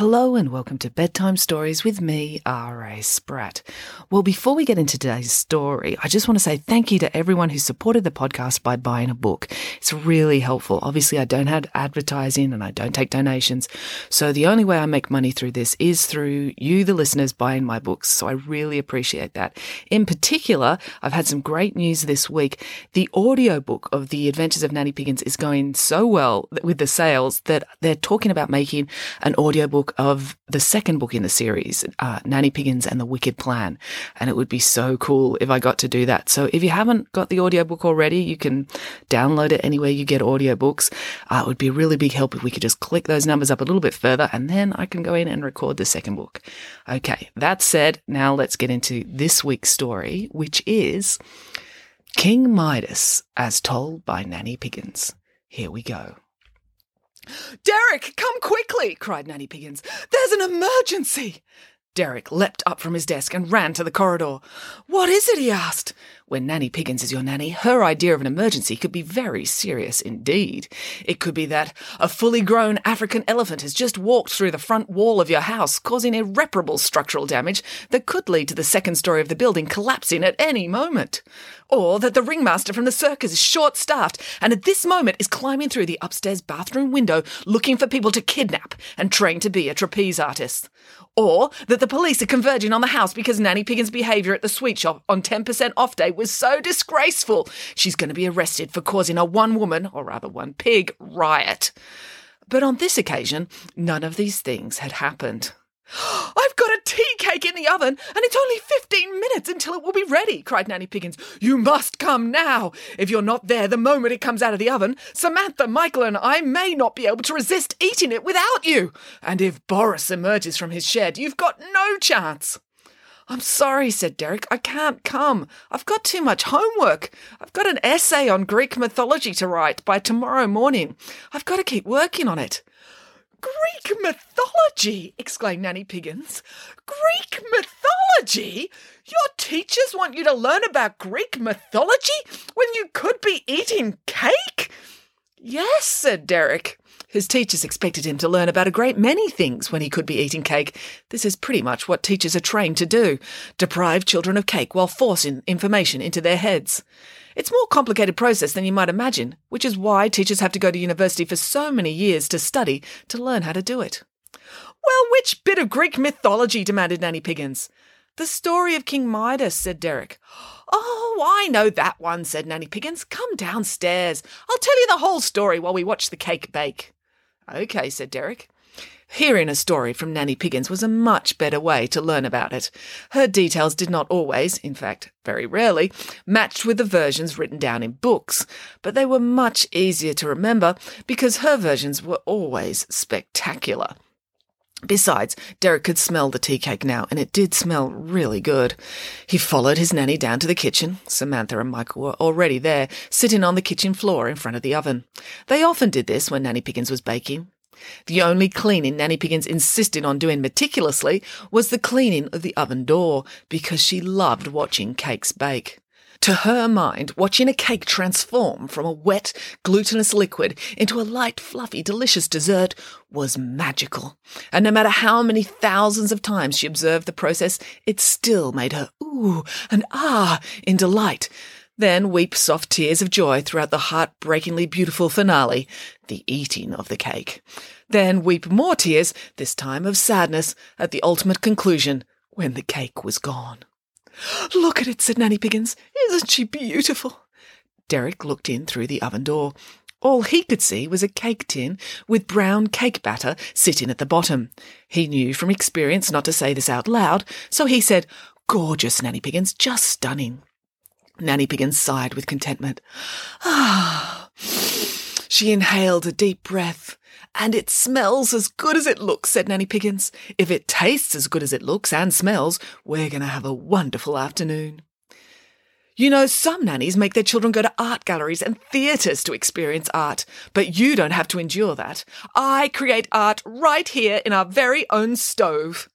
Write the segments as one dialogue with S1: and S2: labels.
S1: Hello and welcome to Bedtime Stories with me, R.A. Spratt. Well, before we get into today's story, I just want to say thank you to everyone who supported the podcast by buying a book. It's really helpful. Obviously, I don't have advertising and I don't take donations. So the only way I make money through this is through you, the listeners, buying my books. So I really appreciate that. In particular, I've had some great news this week. The audiobook of The Adventures of Nanny Piggins is going so well with the sales that they're talking about making an audiobook of the second book in the series, uh, Nanny Piggins and the Wicked Plan. And it would be so cool if I got to do that. So if you haven't got the audiobook already, you can download it anywhere you get audiobooks. Uh, it would be a really big help if we could just click those numbers up a little bit further and then I can go in and record the second book. Okay, that said, now let's get into this week's story, which is King Midas as told by Nanny Piggins. Here we go.
S2: Derek, come quickly, cried Nanny Piggins. There's an emergency. Derek leapt up from his desk and ran to the corridor. What is it? he asked.
S1: When Nanny Piggins is your nanny, her idea of an emergency could be very serious indeed. It could be that a fully grown African elephant has just walked through the front wall of your house, causing irreparable structural damage that could lead to the second story of the building collapsing at any moment.
S2: Or that the ringmaster from the circus is short staffed and at this moment is climbing through the upstairs bathroom window looking for people to kidnap and train to be a trapeze artist. Or that the police are converging on the house because Nanny Piggins' behaviour at the sweet shop on 10% off day was so disgraceful. She's going to be arrested for causing a one woman, or rather one pig, riot.
S1: But on this occasion, none of these things had happened.
S2: I've got a tea cake in the oven, and it's only 15 minutes until it will be ready, cried Nanny Piggins. You must come now. If you're not there the moment it comes out of the oven, Samantha, Michael, and I may not be able to resist eating it without you. And if Boris emerges from his shed, you've got no chance.
S1: I'm sorry, said Derek. I can't come. I've got too much homework. I've got an essay on Greek mythology to write by tomorrow morning. I've got to keep working on it.
S2: Greek mythology! exclaimed Nanny Piggins. Greek mythology? Your teachers want you to learn about Greek mythology when you could be eating cake?
S1: Yes, said Derek. His teachers expected him to learn about a great many things when he could be eating cake. This is pretty much what teachers are trained to do deprive children of cake while forcing information into their heads. It's more complicated process than you might imagine, which is why teachers have to go to university for so many years to study to learn how to do it.
S2: Well, which bit of Greek mythology? demanded Nanny Piggins.
S1: The story of King Midas, said Derek.
S2: Oh, I know that one, said Nanny Piggins. Come downstairs. I'll tell you the whole story while we watch the cake bake.
S1: OK, said Derek. Hearing a story from Nanny Piggins was a much better way to learn about it. Her details did not always, in fact, very rarely, match with the versions written down in books, but they were much easier to remember because her versions were always spectacular. Besides, Derek could smell the tea cake now, and it did smell really good. He followed his nanny down to the kitchen. Samantha and Michael were already there, sitting on the kitchen floor in front of the oven. They often did this when Nanny Piggins was baking. The only cleaning Nanny Piggins insisted on doing meticulously was the cleaning of the oven door, because she loved watching cakes bake. To her mind, watching a cake transform from a wet, glutinous liquid into a light, fluffy, delicious dessert was magical. And no matter how many thousands of times she observed the process, it still made her ooh and ah in delight. Then weep soft tears of joy throughout the heartbreakingly beautiful finale, the eating of the cake. Then weep more tears, this time of sadness, at the ultimate conclusion, when the cake was gone.
S2: Look at it, said Nanny Piggins. Isn't she beautiful?
S1: Derek looked in through the oven door. All he could see was a cake tin with brown cake batter sitting at the bottom. He knew from experience not to say this out loud, so he said, Gorgeous, Nanny Piggins, just stunning. Nanny Piggins sighed with contentment. Ah. She inhaled a deep breath. And it smells as good as it looks, said Nanny Piggins. If it tastes as good as it looks and smells, we're going to have a wonderful afternoon. You know, some nannies make their children go to art galleries and theatres to experience art, but you don't have to endure that. I create art right here in our very own stove.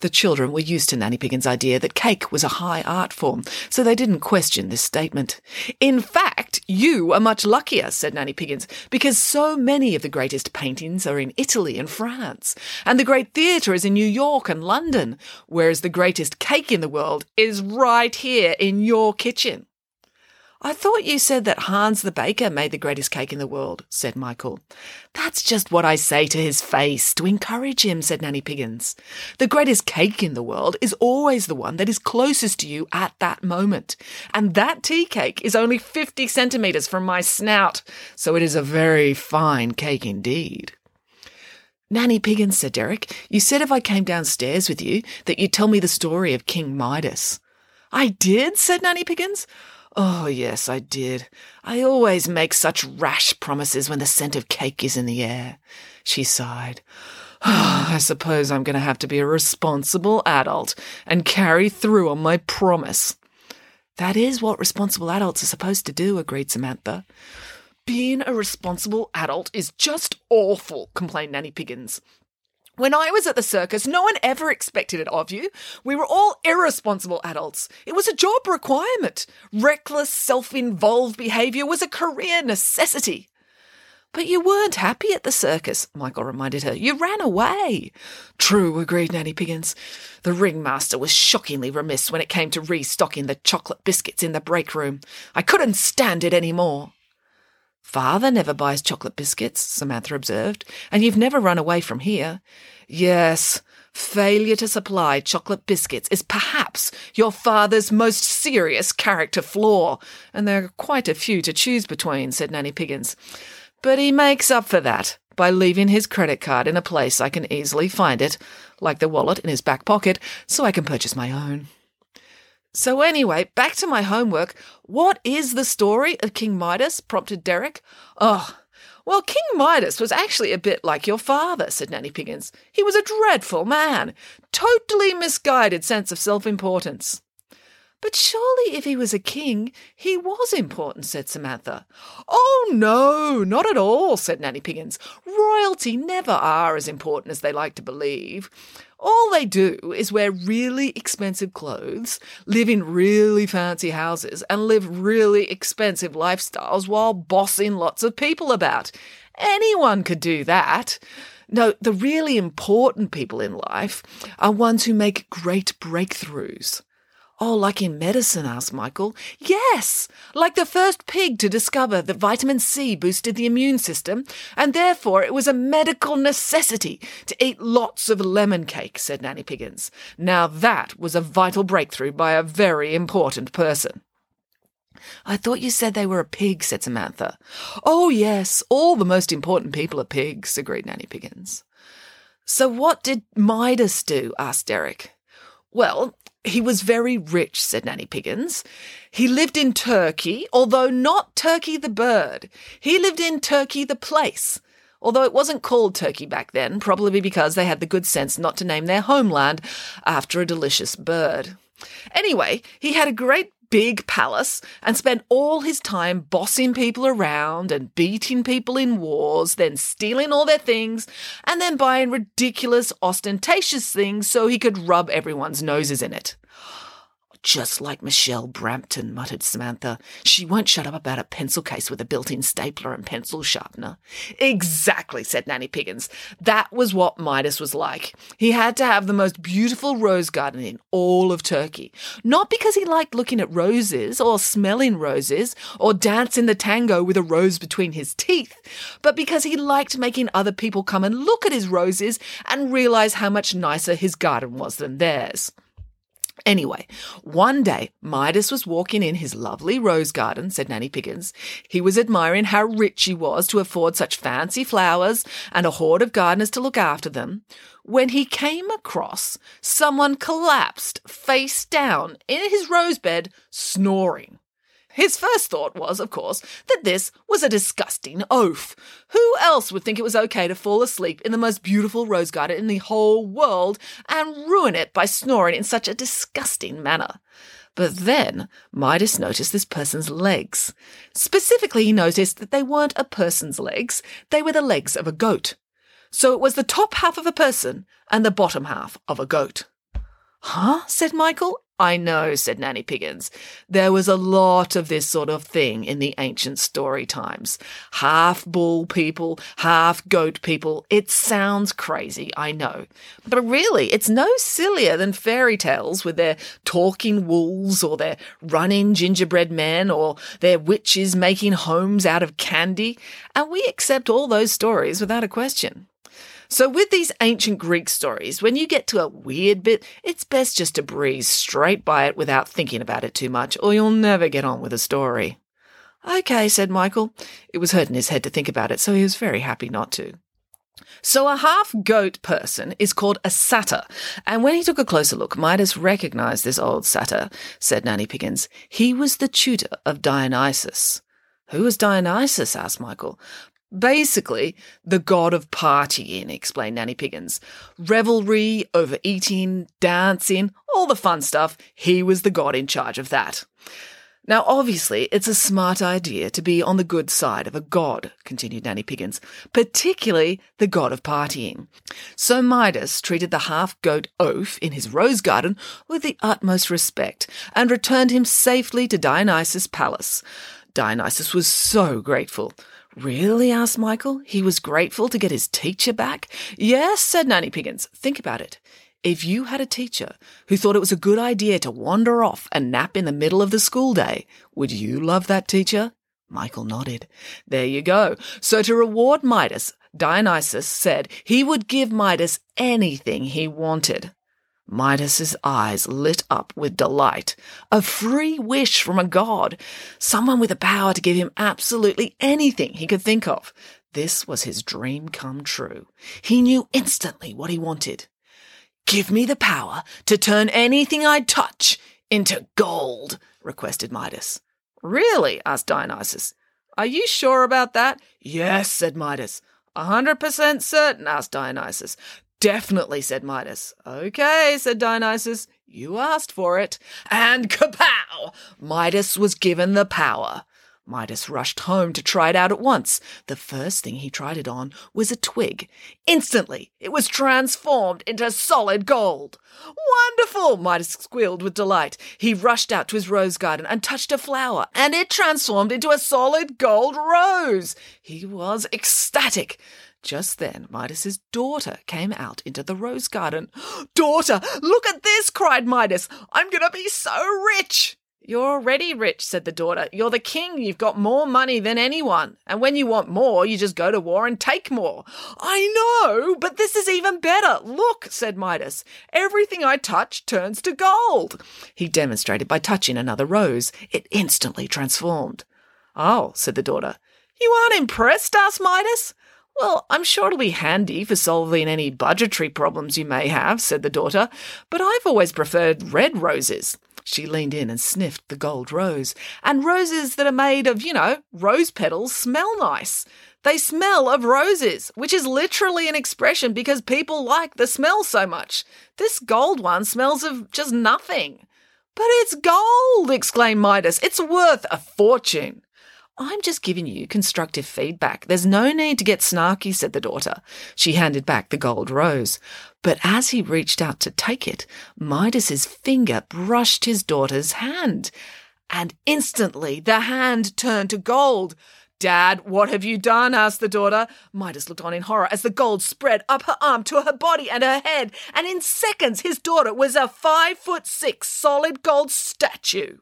S1: The children were used to Nanny Piggins' idea that cake was a high art form, so they didn't question this statement. In fact, you are much luckier, said Nanny Piggins, because so many of the greatest paintings are in Italy and France, and the great theatre is in New York and London, whereas the greatest cake in the world is right here in your kitchen. I thought you said that Hans the baker made the greatest cake in the world, said Michael. That's just what I say to his face, to encourage him, said Nanny Piggins. The greatest cake in the world is always the one that is closest to you at that moment. And that tea cake is only 50 centimetres from my snout, so it is a very fine cake indeed. Nanny Piggins, said Derek, you said if I came downstairs with you that you'd tell me the story of King Midas. I did, said Nanny Piggins. Oh, yes, I did. I always make such rash promises when the scent of cake is in the air. She sighed. Oh, I suppose I'm going to have to be a responsible adult and carry through on my promise. That is what responsible adults are supposed to do, agreed Samantha. Being a responsible adult is just awful, complained Nanny Piggins. When I was at the circus, no one ever expected it of you. We were all irresponsible adults. It was a job requirement. Reckless, self involved behaviour was a career necessity. But you weren't happy at the circus, Michael reminded her. You ran away. True, agreed Nanny Piggins. The ringmaster was shockingly remiss when it came to restocking the chocolate biscuits in the break room. I couldn't stand it any more. Father never buys chocolate biscuits, Samantha observed, and you've never run away from here. Yes, failure to supply chocolate biscuits is perhaps your father's most serious character flaw, and there are quite a few to choose between, said Nanny Piggins. But he makes up for that by leaving his credit card in a place I can easily find it, like the wallet in his back pocket, so I can purchase my own. So, anyway, back to my homework. What is the story of King Midas? prompted Derek. Oh, well, King Midas was actually a bit like your father, said Nanny Piggins. He was a dreadful man, totally misguided sense of self importance. But surely if he was a king, he was important, said Samantha. Oh, no, not at all, said Nanny Piggins. Royalty never are as important as they like to believe. All they do is wear really expensive clothes, live in really fancy houses, and live really expensive lifestyles while bossing lots of people about. Anyone could do that. No, the really important people in life are ones who make great breakthroughs. Oh, like in medicine? asked Michael. Yes, like the first pig to discover that vitamin C boosted the immune system, and therefore it was a medical necessity to eat lots of lemon cake, said Nanny Piggins. Now that was a vital breakthrough by a very important person. I thought you said they were a pig, said Samantha. Oh, yes, all the most important people are pigs, agreed Nanny Piggins. So what did Midas do? asked Derek. Well, he was very rich, said Nanny Piggins. He lived in Turkey, although not Turkey the bird. He lived in Turkey the place. Although it wasn't called Turkey back then, probably because they had the good sense not to name their homeland after a delicious bird. Anyway, he had a great big palace and spent all his time bossing people around and beating people in wars, then stealing all their things, and then buying ridiculous, ostentatious things so he could rub everyone's noses in it. Just like Michelle Brampton, muttered Samantha. She won't shut up about a pencil case with a built in stapler and pencil sharpener. Exactly, said Nanny Piggins. That was what Midas was like. He had to have the most beautiful rose garden in all of Turkey. Not because he liked looking at roses or smelling roses or dancing the tango with a rose between his teeth, but because he liked making other people come and look at his roses and realize how much nicer his garden was than theirs. Anyway, one day Midas was walking in his lovely rose garden, said Nanny Piggins. He was admiring how rich he was to afford such fancy flowers and a horde of gardeners to look after them, when he came across someone collapsed face down in his rose bed, snoring. His first thought was, of course, that this was a disgusting oaf. Who else would think it was okay to fall asleep in the most beautiful rose garden in the whole world and ruin it by snoring in such a disgusting manner? But then Midas noticed this person's legs. Specifically, he noticed that they weren't a person's legs, they were the legs of a goat. So it was the top half of a person and the bottom half of a goat. Huh? said Michael. I know, said Nanny Piggins. There was a lot of this sort of thing in the ancient story times. Half bull people, half goat people. It sounds crazy, I know. But really, it's no sillier than fairy tales with their talking wolves or their running gingerbread men or their witches making homes out of candy. And we accept all those stories without a question. So, with these ancient Greek stories, when you get to a weird bit, it's best just to breeze straight by it without thinking about it too much, or you'll never get on with a story. Okay, said Michael. It was hurting his head to think about it, so he was very happy not to. So, a half goat person is called a satyr, and when he took a closer look, Midas recognized this old satyr, said Nanny Piggins. He was the tutor of Dionysus. Who was Dionysus? asked Michael. Basically, the god of partying, explained Nanny Piggins. Revelry, overeating, dancing, all the fun stuff. He was the god in charge of that. Now, obviously, it's a smart idea to be on the good side of a god, continued Nanny Piggins, particularly the god of partying. So Midas treated the half goat oaf in his rose garden with the utmost respect and returned him safely to Dionysus' palace. Dionysus was so grateful. Really? asked Michael. He was grateful to get his teacher back? Yes, said Nanny Piggins. Think about it. If you had a teacher who thought it was a good idea to wander off and nap in the middle of the school day, would you love that teacher? Michael nodded. There you go. So to reward Midas, Dionysus said he would give Midas anything he wanted. Midas's eyes lit up with delight. A free wish from a god. Someone with the power to give him absolutely anything he could think of. This was his dream come true. He knew instantly what he wanted. Give me the power to turn anything I touch into gold, requested Midas. Really? asked Dionysus. Are you sure about that? Yes, said Midas. A hundred percent certain, asked Dionysus. Definitely, said Midas. Okay, said Dionysus. You asked for it. And kapow! Midas was given the power. Midas rushed home to try it out at once. The first thing he tried it on was a twig. Instantly, it was transformed into solid gold. Wonderful! Midas squealed with delight. He rushed out to his rose garden and touched a flower, and it transformed into a solid gold rose. He was ecstatic. Just then, Midas's daughter came out into the rose garden. Daughter, look at this, cried Midas. I'm going to be so rich. You're already rich, said the daughter. You're the king. You've got more money than anyone. And when you want more, you just go to war and take more. I know, but this is even better. Look, said Midas. Everything I touch turns to gold. He demonstrated by touching another rose. It instantly transformed. Oh, said the daughter. You aren't impressed? asked Midas. Well, I'm sure it'll be handy for solving any budgetary problems you may have, said the daughter, but I've always preferred red roses. She leaned in and sniffed the gold rose. And roses that are made of, you know, rose petals smell nice. They smell of roses, which is literally an expression because people like the smell so much. This gold one smells of just nothing. But it's gold, exclaimed Midas. It's worth a fortune. I'm just giving you constructive feedback. There's no need to get snarky, said the daughter. She handed back the gold rose. But as he reached out to take it, Midas's finger brushed his daughter's hand. And instantly the hand turned to gold. Dad, what have you done? asked the daughter. Midas looked on in horror as the gold spread up her arm to her body and her head, and in seconds his daughter was a five foot six solid gold statue.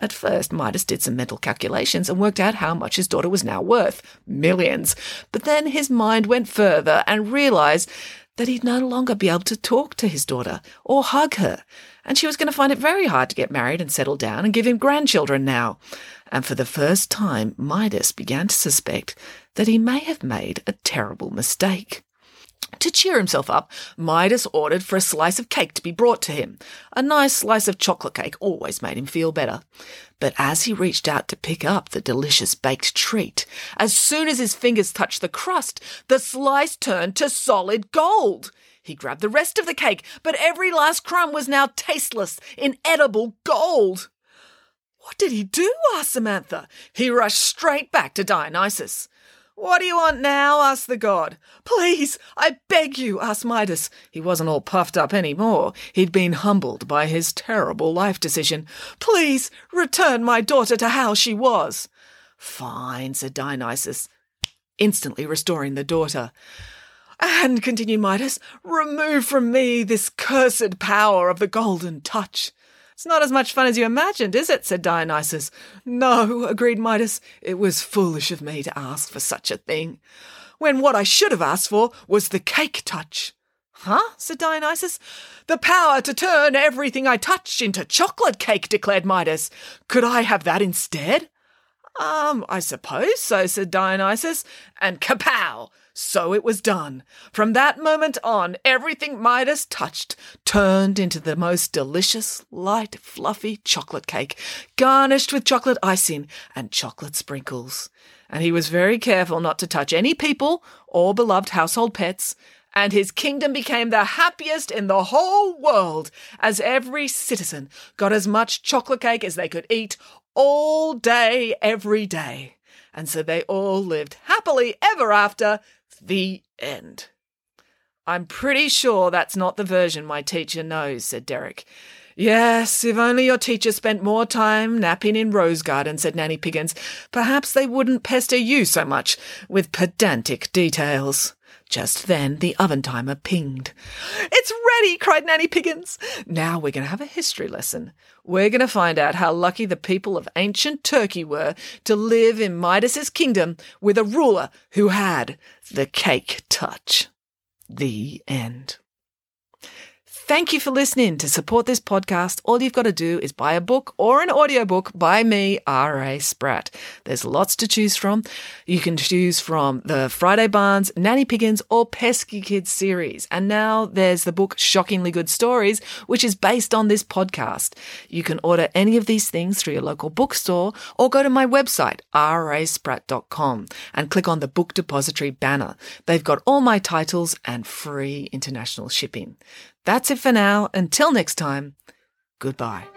S1: At first, Midas did some mental calculations and worked out how much his daughter was now worth millions. But then his mind went further and realized that he'd no longer be able to talk to his daughter or hug her, and she was going to find it very hard to get married and settle down and give him grandchildren now. And for the first time, Midas began to suspect that he may have made a terrible mistake. To cheer himself up, Midas ordered for a slice of cake to be brought to him. A nice slice of chocolate cake always made him feel better. But as he reached out to pick up the delicious baked treat, as soon as his fingers touched the crust, the slice turned to solid gold. He grabbed the rest of the cake, but every last crumb was now tasteless, inedible gold. What did he do? asked Samantha. He rushed straight back to Dionysus. What do you want now? asked the god. Please, I beg you, asked Midas. He wasn't all puffed up any more. He'd been humbled by his terrible life decision. Please, return my daughter to how she was. Fine, said Dionysus, instantly restoring the daughter. And, continued Midas, remove from me this cursed power of the golden touch. It's not as much fun as you imagined, is it? said Dionysus. No, agreed Midas. It was foolish of me to ask for such a thing, when what I should have asked for was the cake touch. Huh? said Dionysus. The power to turn everything I touch into chocolate cake, declared Midas. Could I have that instead? Um, I suppose so, said Dionysus, and kapow! So it was done. From that moment on, everything Midas touched turned into the most delicious, light, fluffy chocolate cake, garnished with chocolate icing and chocolate sprinkles. And he was very careful not to touch any people or beloved household pets, and his kingdom became the happiest in the whole world, as every citizen got as much chocolate cake as they could eat all day, every day. And so they all lived happily ever after, the end. I'm pretty sure that's not the version my teacher knows, said Derek. Yes, if only your teacher spent more time napping in Rose Garden, said Nanny Piggins, perhaps they wouldn't pester you so much with pedantic details. Just then the oven timer pinged. It's ready, cried Nanny Piggins. Now we're going to have a history lesson. We're going to find out how lucky the people of ancient Turkey were to live in Midas's kingdom with a ruler who had the cake touch. The end. Thank you for listening. To support this podcast, all you've got to do is buy a book or an audiobook by me, R.A. Spratt. There's lots to choose from. You can choose from the Friday Barnes, Nanny Piggins, or Pesky Kids series. And now there's the book Shockingly Good Stories, which is based on this podcast. You can order any of these things through your local bookstore or go to my website, raspratt.com, and click on the Book Depository banner. They've got all my titles and free international shipping. That's it for now. Until next time, goodbye.